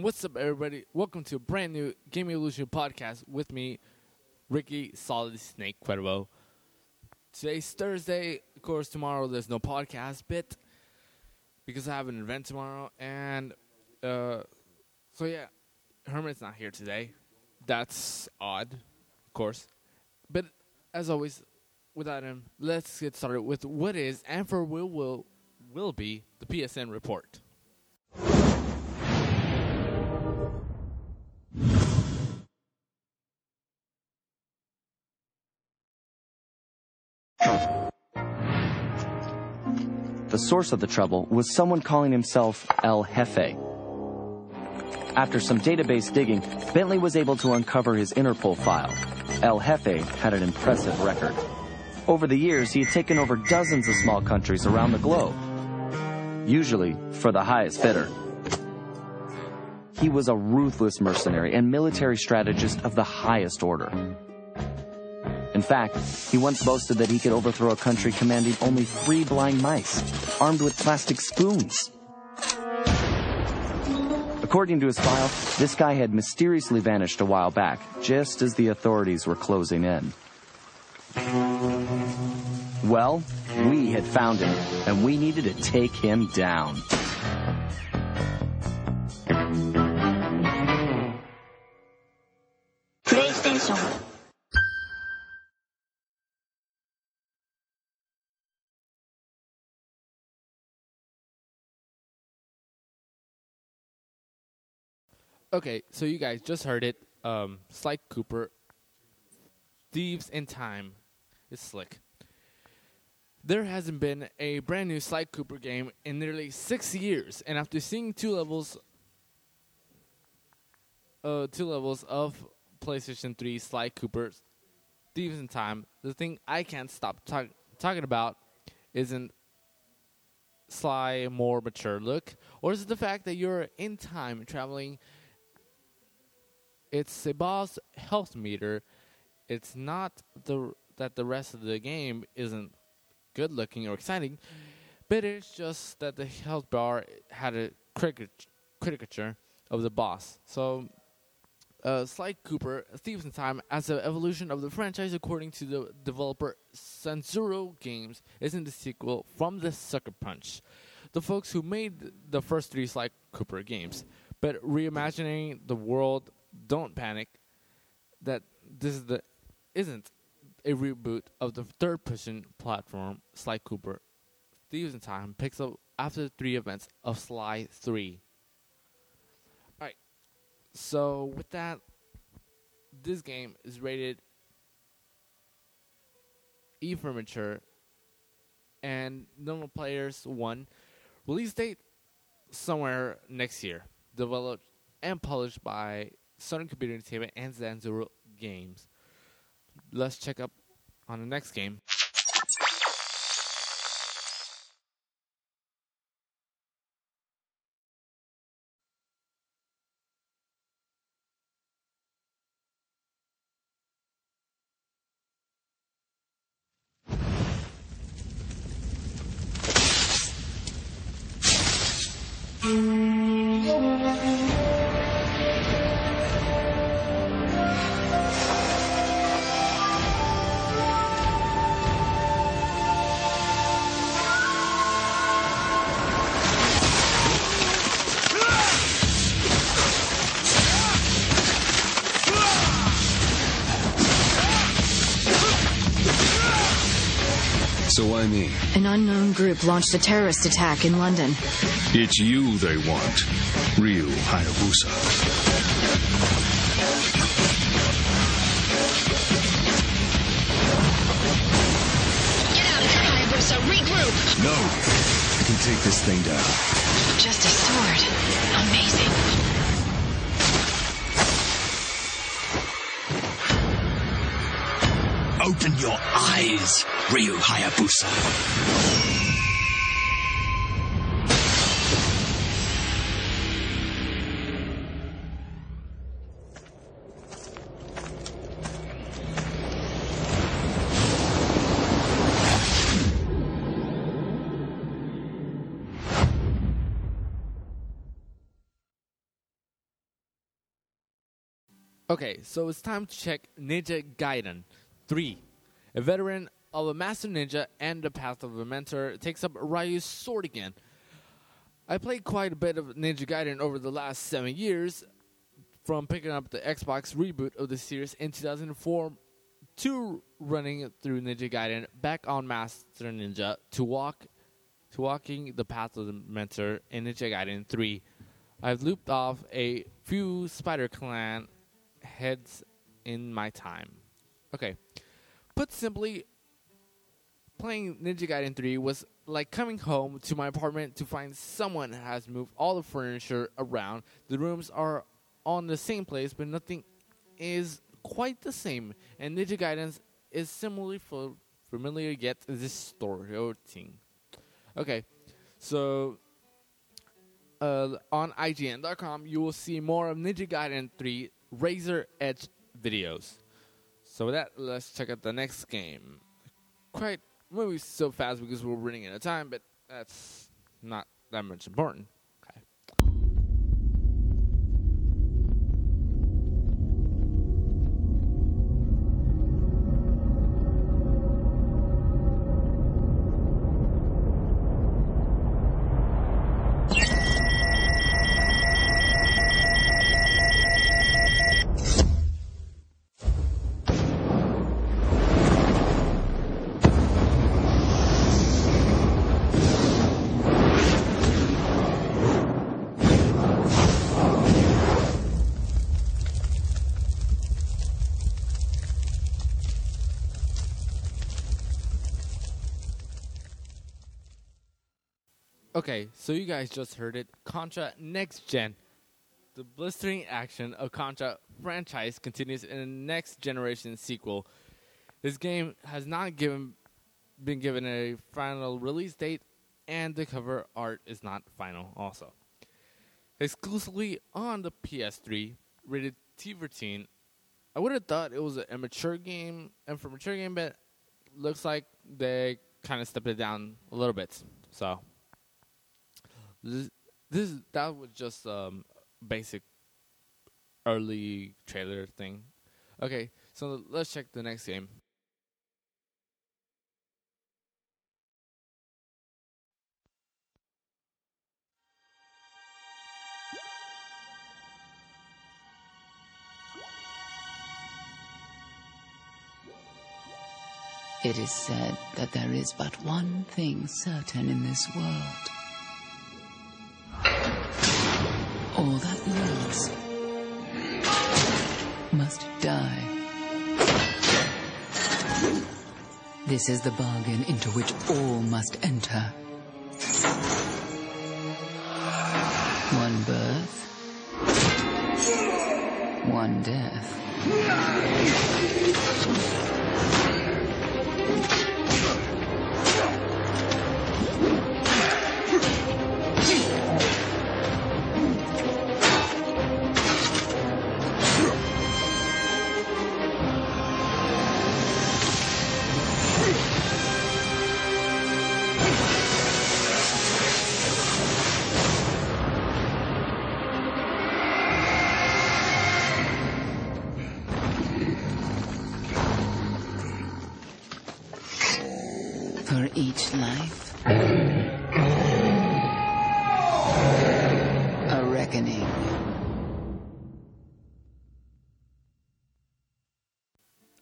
And what's up, everybody? Welcome to a brand new Gaming Illusion podcast with me, Ricky Solid Snake Cuervo. Today's Thursday. Of course, tomorrow there's no podcast bit because I have an event tomorrow. And uh, so, yeah, Herman's not here today. That's odd, of course. But as always, without him, let's get started with what is and for will will will be the PSN report. The source of the trouble was someone calling himself El Jefe. After some database digging, Bentley was able to uncover his Interpol file. El Jefe had an impressive record. Over the years, he had taken over dozens of small countries around the globe, usually for the highest bidder. He was a ruthless mercenary and military strategist of the highest order. In fact, he once boasted that he could overthrow a country commanding only three blind mice, armed with plastic spoons. According to his file, this guy had mysteriously vanished a while back, just as the authorities were closing in. Well, we had found him, and we needed to take him down. Okay, so you guys just heard it. Um, Sly Cooper, Thieves in Time. is slick. There hasn't been a brand new Sly Cooper game in nearly six years, and after seeing two levels, uh, two levels of PlayStation 3 Sly Cooper, Thieves in Time, the thing I can't stop talk- talking about isn't Sly more mature look, or is it the fact that you're in time traveling? It's boss health meter. It's not the that the rest of the game isn't good looking or exciting, but it's just that the health bar had a caricature of the boss. So, uh, Sly Cooper, Thieves in Time, as an evolution of the franchise, according to the developer Sanzaru Games, isn't the sequel from the Sucker Punch, the folks who made the first three Sly Cooper games. But reimagining the world, don't panic. That this is the isn't a reboot of the third-person platform Sly Cooper. Thieves in Time picks up after the three events of Sly 3. Alright, so with that, this game is rated E for mature, and normal players 1. Release date somewhere next year. Developed and published by Sony Computer Entertainment and Sanzaru Games. Let's check up on the next game. So An unknown group launched a terrorist attack in London. It's you they want. Ryu Hayabusa. Get out of here, Hayabusa. Regroup. No! I can take this thing down. Just a sword. Amazing. Open your eyes, Ryu Hayabusa. Okay, so it's time to check Ninja Gaiden 3. A veteran of a master ninja and the path of a mentor takes up Ryu's sword again. I played quite a bit of Ninja Gaiden over the last seven years, from picking up the Xbox reboot of the series in 2004 to running through Ninja Gaiden back on Master Ninja to walk to walking the path of the mentor in Ninja Gaiden 3. I've looped off a few Spider Clan heads in my time. Okay. Put simply, playing Ninja Gaiden 3 was like coming home to my apartment to find someone has moved all the furniture around. The rooms are on the same place, but nothing is quite the same. And Ninja Gaiden is similarly familiar yet distorting. Okay, so uh, on IGN.com, you will see more of Ninja Gaiden 3 Razor Edge videos. So with that, let's check out the next game. Quite moving so fast because we're running out of time, but that's not that much important. Okay. So you guys just heard it. Contra Next Gen. The blistering action of Contra franchise continues in the next generation sequel. This game has not given been given a final release date, and the cover art is not final also. Exclusively on the PS3, rated T13. I would have thought it was an immature game, and for mature game, but looks like they kind of stepped it down a little bit. So this, this that was just um basic early trailer thing. Okay, so let's check the next game. It is said that there is but one thing certain in this world. This is the bargain into which all must enter. One birth, one death.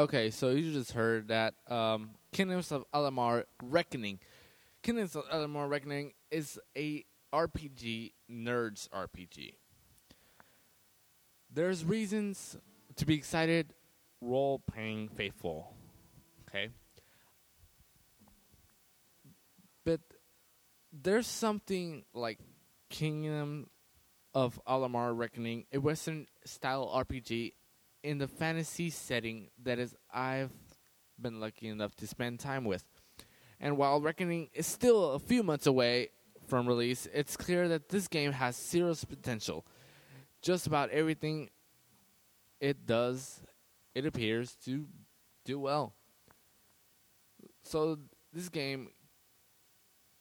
Okay, so you just heard that um, Kingdoms of Amalur Reckoning. Kingdoms of Amalur Reckoning is a RPG, nerds RPG. There's reasons to be excited, role playing faithful. Okay? But there's something like Kingdom of Amalur Reckoning, a Western style RPG in the fantasy setting that is I've been lucky enough to spend time with. And while Reckoning is still a few months away from release, it's clear that this game has serious potential. Just about everything it does, it appears to do well. So this game,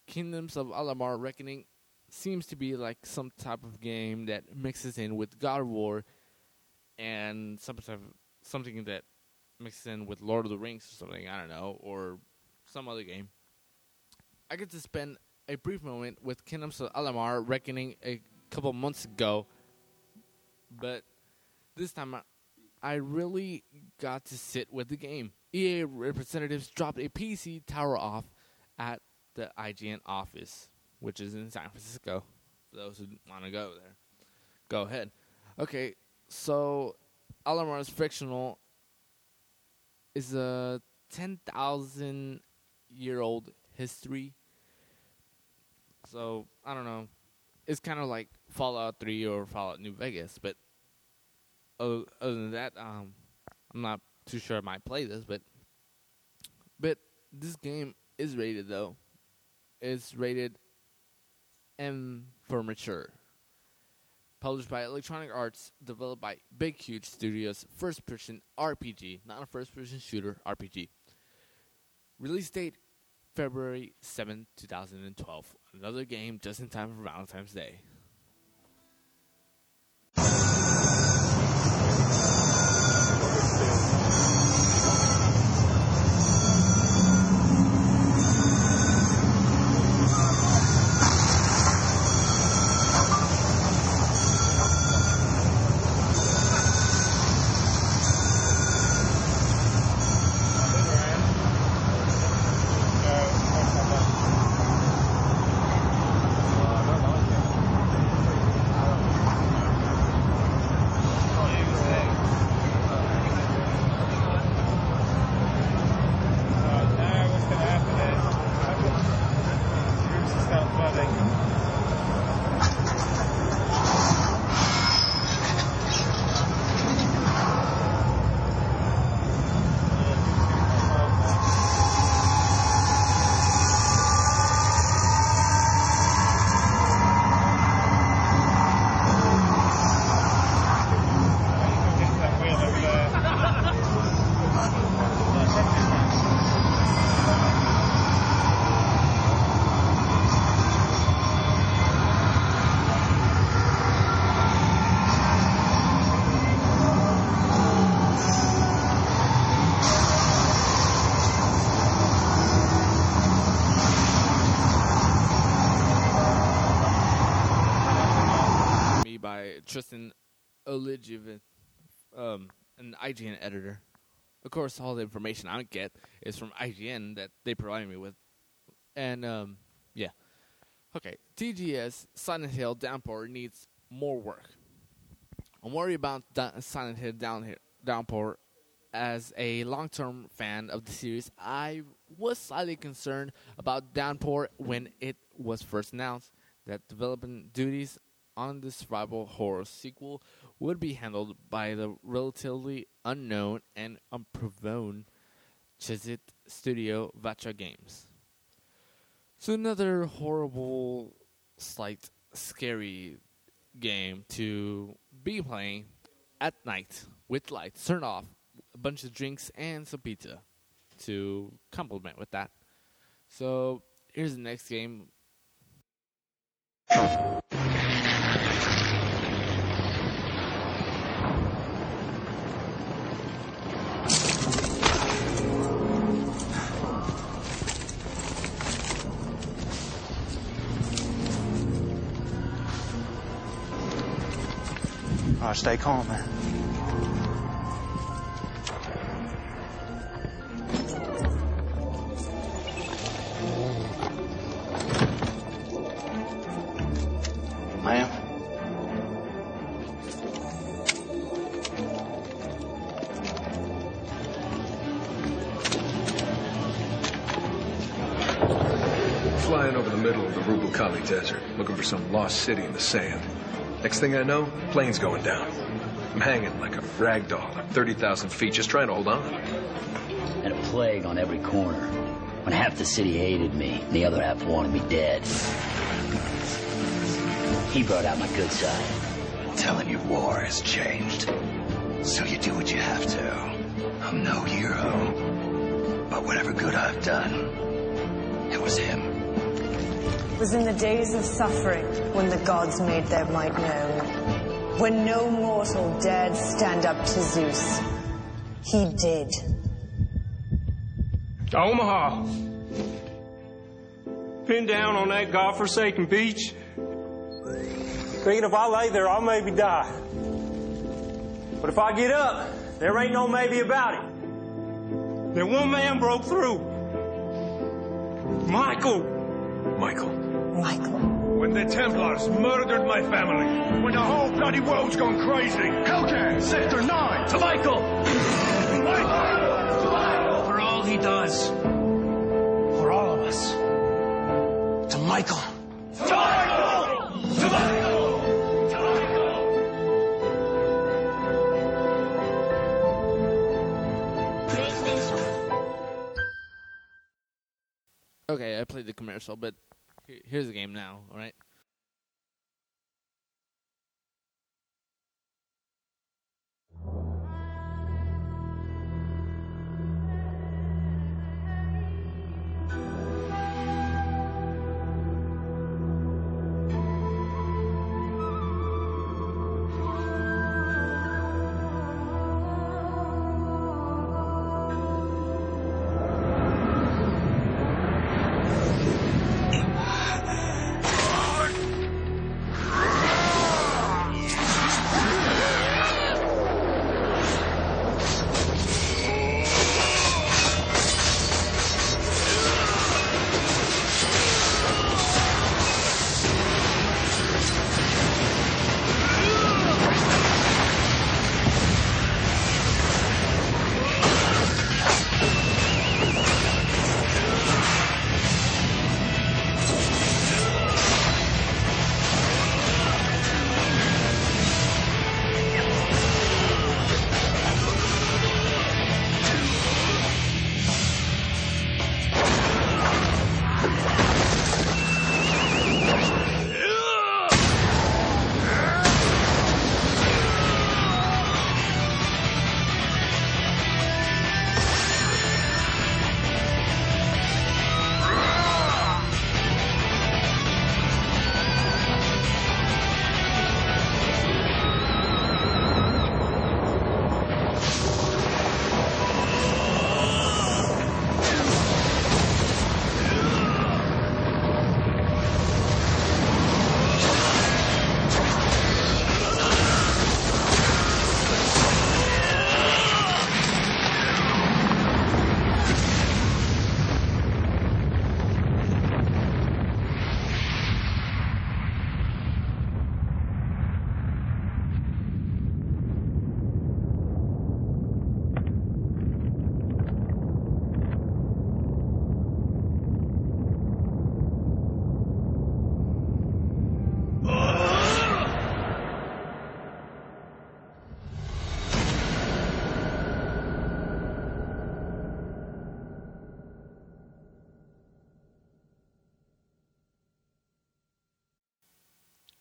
Kingdoms of Amalur Reckoning, seems to be like some type of game that mixes in with God of War and some type of, something that mixes in with Lord of the Rings or something. I don't know, or some other game. I get to spend a brief moment with Kingdoms of Amalur Reckoning a couple months ago, but this time I- I really got to sit with the game. EA representatives dropped a PC tower off at the IGN office, which is in San Francisco. For those who want to go there, go ahead. Okay, so Amalur's fictional is a 10,000 year old history. So, I don't know. It's kind of like Fallout 3 or Fallout New Vegas, but other, other than that, um, I'm not too sure I might play this, but but this game is rated though. It's rated M for mature. Published by Electronic Arts, developed by Big Huge Studios, first person RPG, not a first person shooter, RPG. Release date February 7, 2012. Another game just in time for Valentine's Day. Tristan Ogilvie, um, an IGN editor. Of course, all the information I get is from IGN that they provide me with. And, um, yeah. Okay, TGS Silent Hill Downpour needs more work. I'm worried about da- Silent Hill Down Downpour. As a long term fan of the series, I was slightly concerned about Downpour when it was first announced that development duties on the survival horror sequel would be handled by the relatively unknown and unproven Chizit studio Vatra Games. So another horrible, slight, scary game to be playing at night with lights turned off, a bunch of drinks and some pizza to complement with that. So here's the next game. Stay calm, man. Flying over the middle of the Rubel Desert, looking for some lost city in the sand. Next thing I know, plane's going down. I'm hanging like a rag doll at 30,000 feet, just trying to hold on. and a plague on every corner. When half the city hated me, and the other half wanted me dead. He brought out my good side. Telling you war has changed. So you do what you have to. I'm no hero. But whatever good I've done, it was him. Was in the days of suffering when the gods made their might known. when no mortal dared stand up to Zeus. He did. Omaha. Pinned down on that godforsaken beach. Thinking if I lay there, I'll maybe die. But if I get up, there ain't no maybe about it. Then one man broke through. Michael. Michael. Michael. When the Templars murdered my family. When the whole bloody world's gone crazy. Hellcat, Sector 9. To Michael! Michael! To Michael! For all he does. For all of us. To Michael. To Michael! To Michael! Okay, I played the commercial, but here- here's the game now, alright?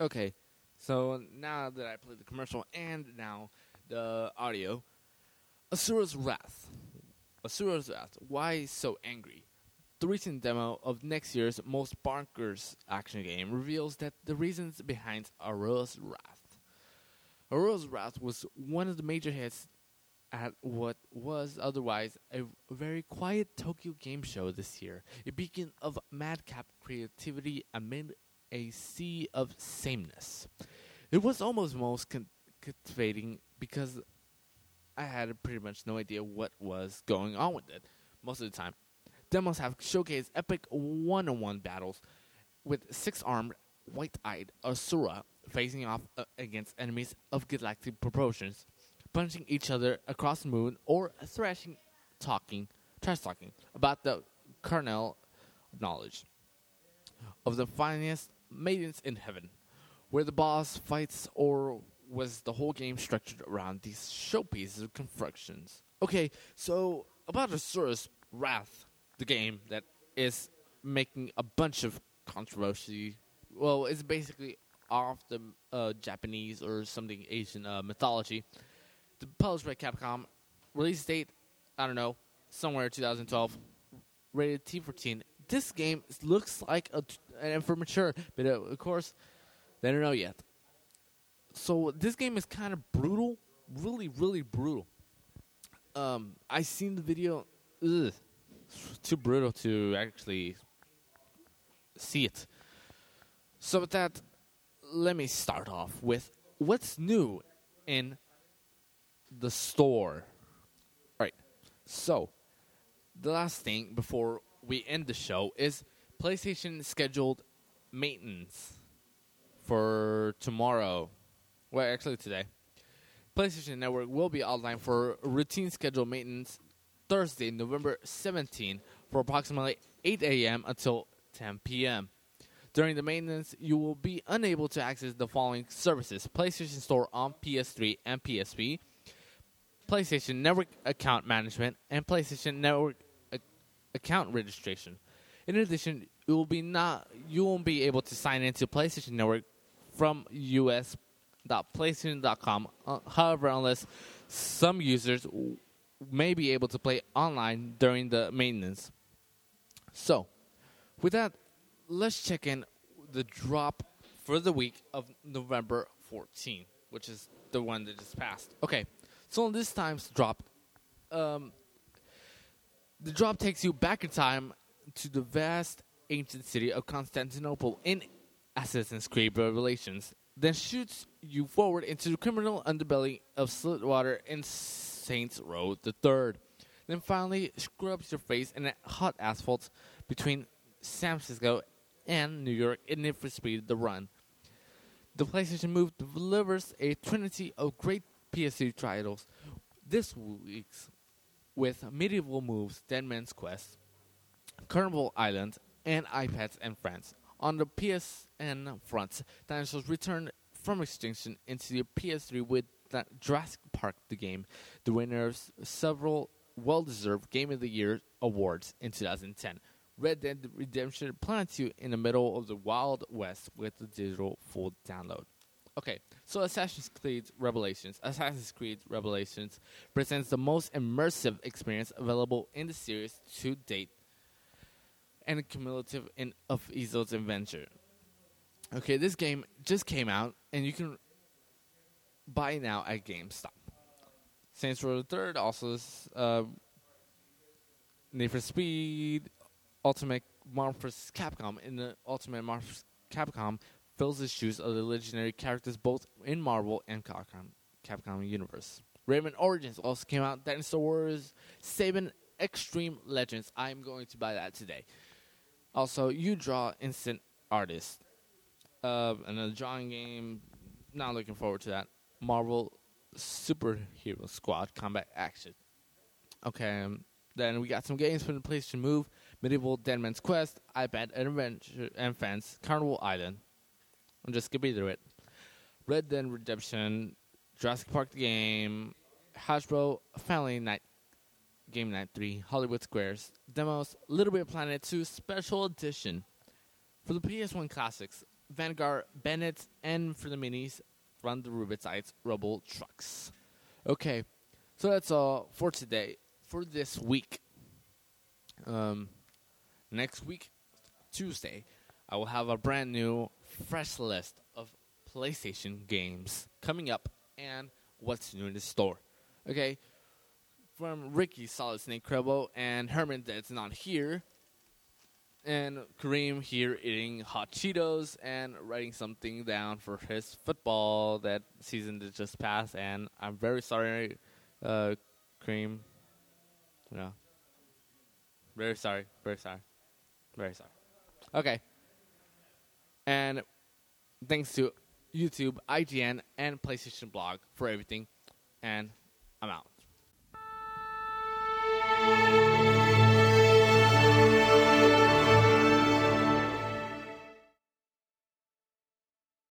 Okay, so now that I played the commercial and now the audio, Asura's Wrath. Asura's Wrath. Why so angry? The recent demo of next year's most bonkers action game reveals that the reasons behind Asura's Wrath. Asura's Wrath was one of the major hits at what was otherwise a very quiet Tokyo game show this year, a beacon of madcap creativity amid a sea of sameness. It was almost most captivating because I had pretty much no idea what was going on with it most of the time. Demos have showcased epic one on one battles with six armed, white eyed Asura facing off uh, against enemies of galactic proportions, punching each other across the moon or thrashing, talking, trash talking about the kernel knowledge of the finest maidens in heaven, where the boss fights or was the whole game structured around these showpieces of constructions. Okay, so about Asura's Wrath, the game that is making a bunch of controversy. Well, it's basically off the uh, Japanese or something Asian uh, mythology. The published by Capcom, release date, I don't know, somewhere 2012, rated T14. This game looks like a and for mature, but uh, of course, they don't know yet. so this game is kind of brutal, really, really brutal. Um, I seen the video. Ugh, too brutal to actually see it. So with that, let me start off with what's new in the store. Right. So, the last thing before we end the show is PlayStation scheduled maintenance for tomorrow. Well, actually today. PlayStation Network will be outlined for routine scheduled maintenance Thursday, November 17 for approximately 8 a.m. until 10 p.m. During the maintenance, you will be unable to access the following services PlayStation Store on PS3 and PSP, PlayStation Network account management, and PlayStation Network account registration. In addition, you will be not you won't be able to sign into PlayStation Network from us.playstation.com. Uh, however, unless some users may be able to play online during the maintenance. So, with that, let's check in the drop for the week of November 14, which is the one that just passed. Okay, so on this time's drop, um, the drop takes you back in time to the vast ancient city of Constantinople in Assassin's Creed Revelations, then shoots you forward into the criminal underbelly of Slitwater in Saints Row the Third. Then finally scrubs your face in hot asphalt between San Francisco and New York in Need for Speed The Run. The PlayStation Move delivers a trinity of great PS2 titles this week's with Medieval Moves, Deadmund's Quest, Carnival Island, and EyePet and Friends. On the PSN front, dinosaurs returned from extinction into the PS3 with Jurassic Park the game, the winner of several well-deserved Game of the Year awards in 2010. Red Dead Redemption plants you in the middle of the Wild West with the digital full download. Okay, so Assassin's Creed Revelations. Assassin's Creed Revelations presents the most immersive experience available in the series to date and cumulative in, of Ezio's adventure. Okay, this game just came out and you can buy now at GameStop. Saints Row the Third also is, uh, Need for Speed, Ultimate Marvel vs. Capcom. In the Ultimate Marvel. Capcom fills the shoes of the legendary characters both in Marvel and Capcom, Capcom universe. Rayman Origins also came out. Dinosaur Wars, Saban Extreme Legends. I'm going to buy that today. Also, uDraw Instant Artist. Uh, another drawing game. Not looking forward to that. Marvel Superhero Squad Combat Action. Okay, um, then we got some games from the PlayStation Move, Medieval Deadmund's Quest, iPad Adventure and Fans, Carnival Island. I'm just skipping through it. Red Dead Redemption, Jurassic Park the game, Hasbro Family Night Game Night 3, Hollywood Squares, demos, Little Big Planet 2 Special Edition. For the PS1 classics, Vanguard, Bennett, and for the minis, Run the Rubicides, Rubble Trucks. Okay, so that's all for today. For this week, um, next week, Tuesday, I will have a brand new, fresh list of PlayStation games coming up and what's new in the store. Okay, from Ricky Solid Snake Crebo and Herman that's not here, and Kareem here eating hot Cheetos and writing something down for his football that season that just passed. And I'm very sorry, uh, Kareem. Yeah. Very sorry. Very sorry. Very sorry. Okay. And thanks to YouTube, IGN, and PlayStation Blog for everything. And I'm out.